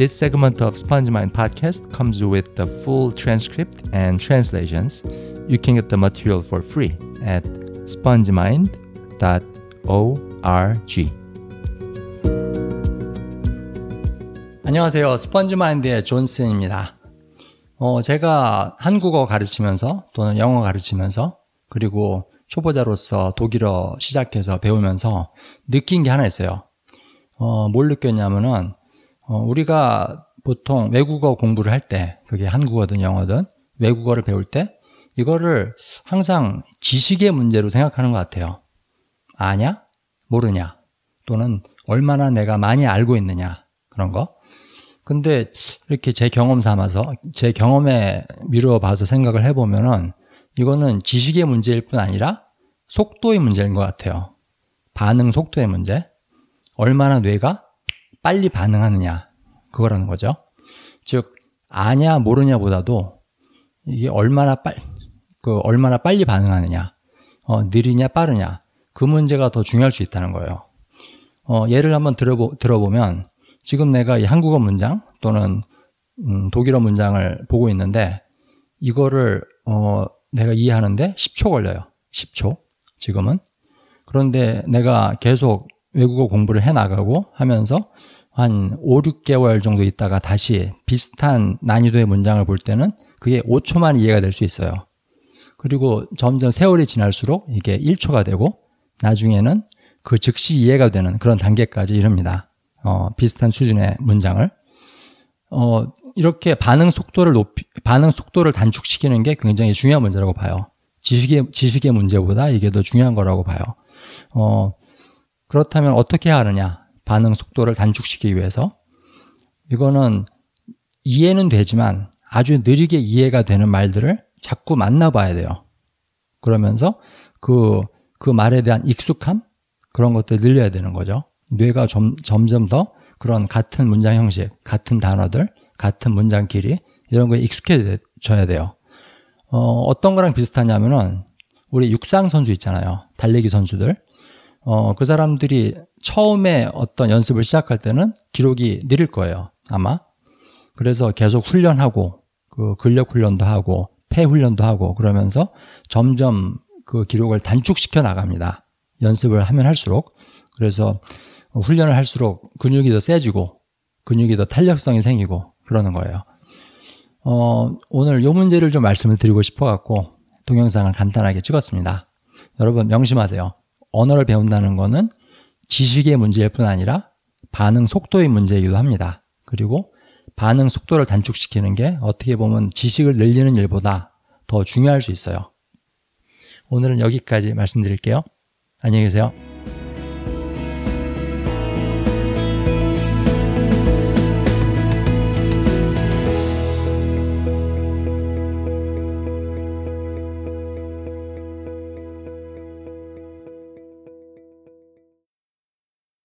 This segment of SpongeMind podcast comes with the full transcript and translations. You can get the material for free at spongemind.org. 안녕하세요. 스펀지마인드의 존슨입니다. 어, 제가 한국어 가르치면서 또는 영어 가르치면서 그리고 초보자로서 독일어 시작해서 배우면서 느낀 게 하나 있어요. 어, 뭘 느꼈냐면은, 어, 우리가 보통 외국어 공부를 할 때, 그게 한국어든 영어든 외국어를 배울 때, 이거를 항상 지식의 문제로 생각하는 것 같아요. 아냐? 모르냐? 또는 얼마나 내가 많이 알고 있느냐? 그런 거. 근데 이렇게 제 경험 삼아서, 제 경험에 미루어 봐서 생각을 해보면은, 이거는 지식의 문제일 뿐 아니라 속도의 문제인 것 같아요. 반응 속도의 문제. 얼마나 뇌가 빨리 반응하느냐. 그거라는 거죠. 즉, 아냐, 모르냐보다도 이게 얼마나 빨, 그, 얼마나 빨리 반응하느냐. 어, 느리냐, 빠르냐. 그 문제가 더 중요할 수 있다는 거예요. 어, 예를 한번 들어보, 들어보면 지금 내가 이 한국어 문장 또는 음, 독일어 문장을 보고 있는데 이거를 어, 내가 이해하는데 10초 걸려요. 10초. 지금은. 그런데 내가 계속 외국어 공부를 해 나가고 하면서 한 5, 6개월 정도 있다가 다시 비슷한 난이도의 문장을 볼 때는 그게 5초만 이해가 될 수 있어요. 그리고 점점 세월이 지날수록 이게 1초가 되고 나중에는 그 즉시 이해가 되는 그런 단계까지 이릅니다. 어, 비슷한 수준의 문장을. 어, 이렇게 반응 속도를 높이, 반응 속도를 단축시키는 게 굉장히 중요한 문제라고 봐요. 지식의, 지식의 문제보다 이게 더 중요한 거라고 봐요. 어, 그렇다면 어떻게 하느냐? 반응 속도를 단축시키기 위해서. 이거는 이해는 되지만 아주 느리게 이해가 되는 말들을 자꾸 만나봐야 돼요. 그러면서 그, 그 말에 대한 익숙함? 그런 것들 늘려야 되는 거죠. 뇌가 점, 점점 더 그런 같은 문장 형식, 같은 단어들, 같은 문장 길이 이런 거에 익숙해져야 돼요. 어, 어떤 거랑 비슷하냐면은 우리 육상 선수 있잖아요. 달리기 선수들. 어, 그 사람들이 처음에 어떤 연습을 시작할 때는 기록이 느릴 거예요. 아마. 그래서 계속 훈련하고 그 근력 훈련도 하고 폐 훈련도 하고 그러면서 점점 그 기록을 단축시켜 나갑니다. 연습을 하면 할수록. 그래서 훈련을 할수록 근육이 더 세지고 근육이 더 탄력성이 생기고 그러는 거예요. 어, 오늘 이 문제를 좀 말씀을 드리고 싶어 갖고 동영상을 간단하게 찍었습니다. 여러분 명심하세요. 언어를 배운다는 거는 지식의 문제일 뿐 아니라 반응 속도의 문제이기도 합니다. 그리고 반응 속도를 단축시키는 게 어떻게 보면 지식을 늘리는 일보다 더 중요할 수 있어요. 오늘은 여기까지 말씀드릴게요. 안녕히 계세요.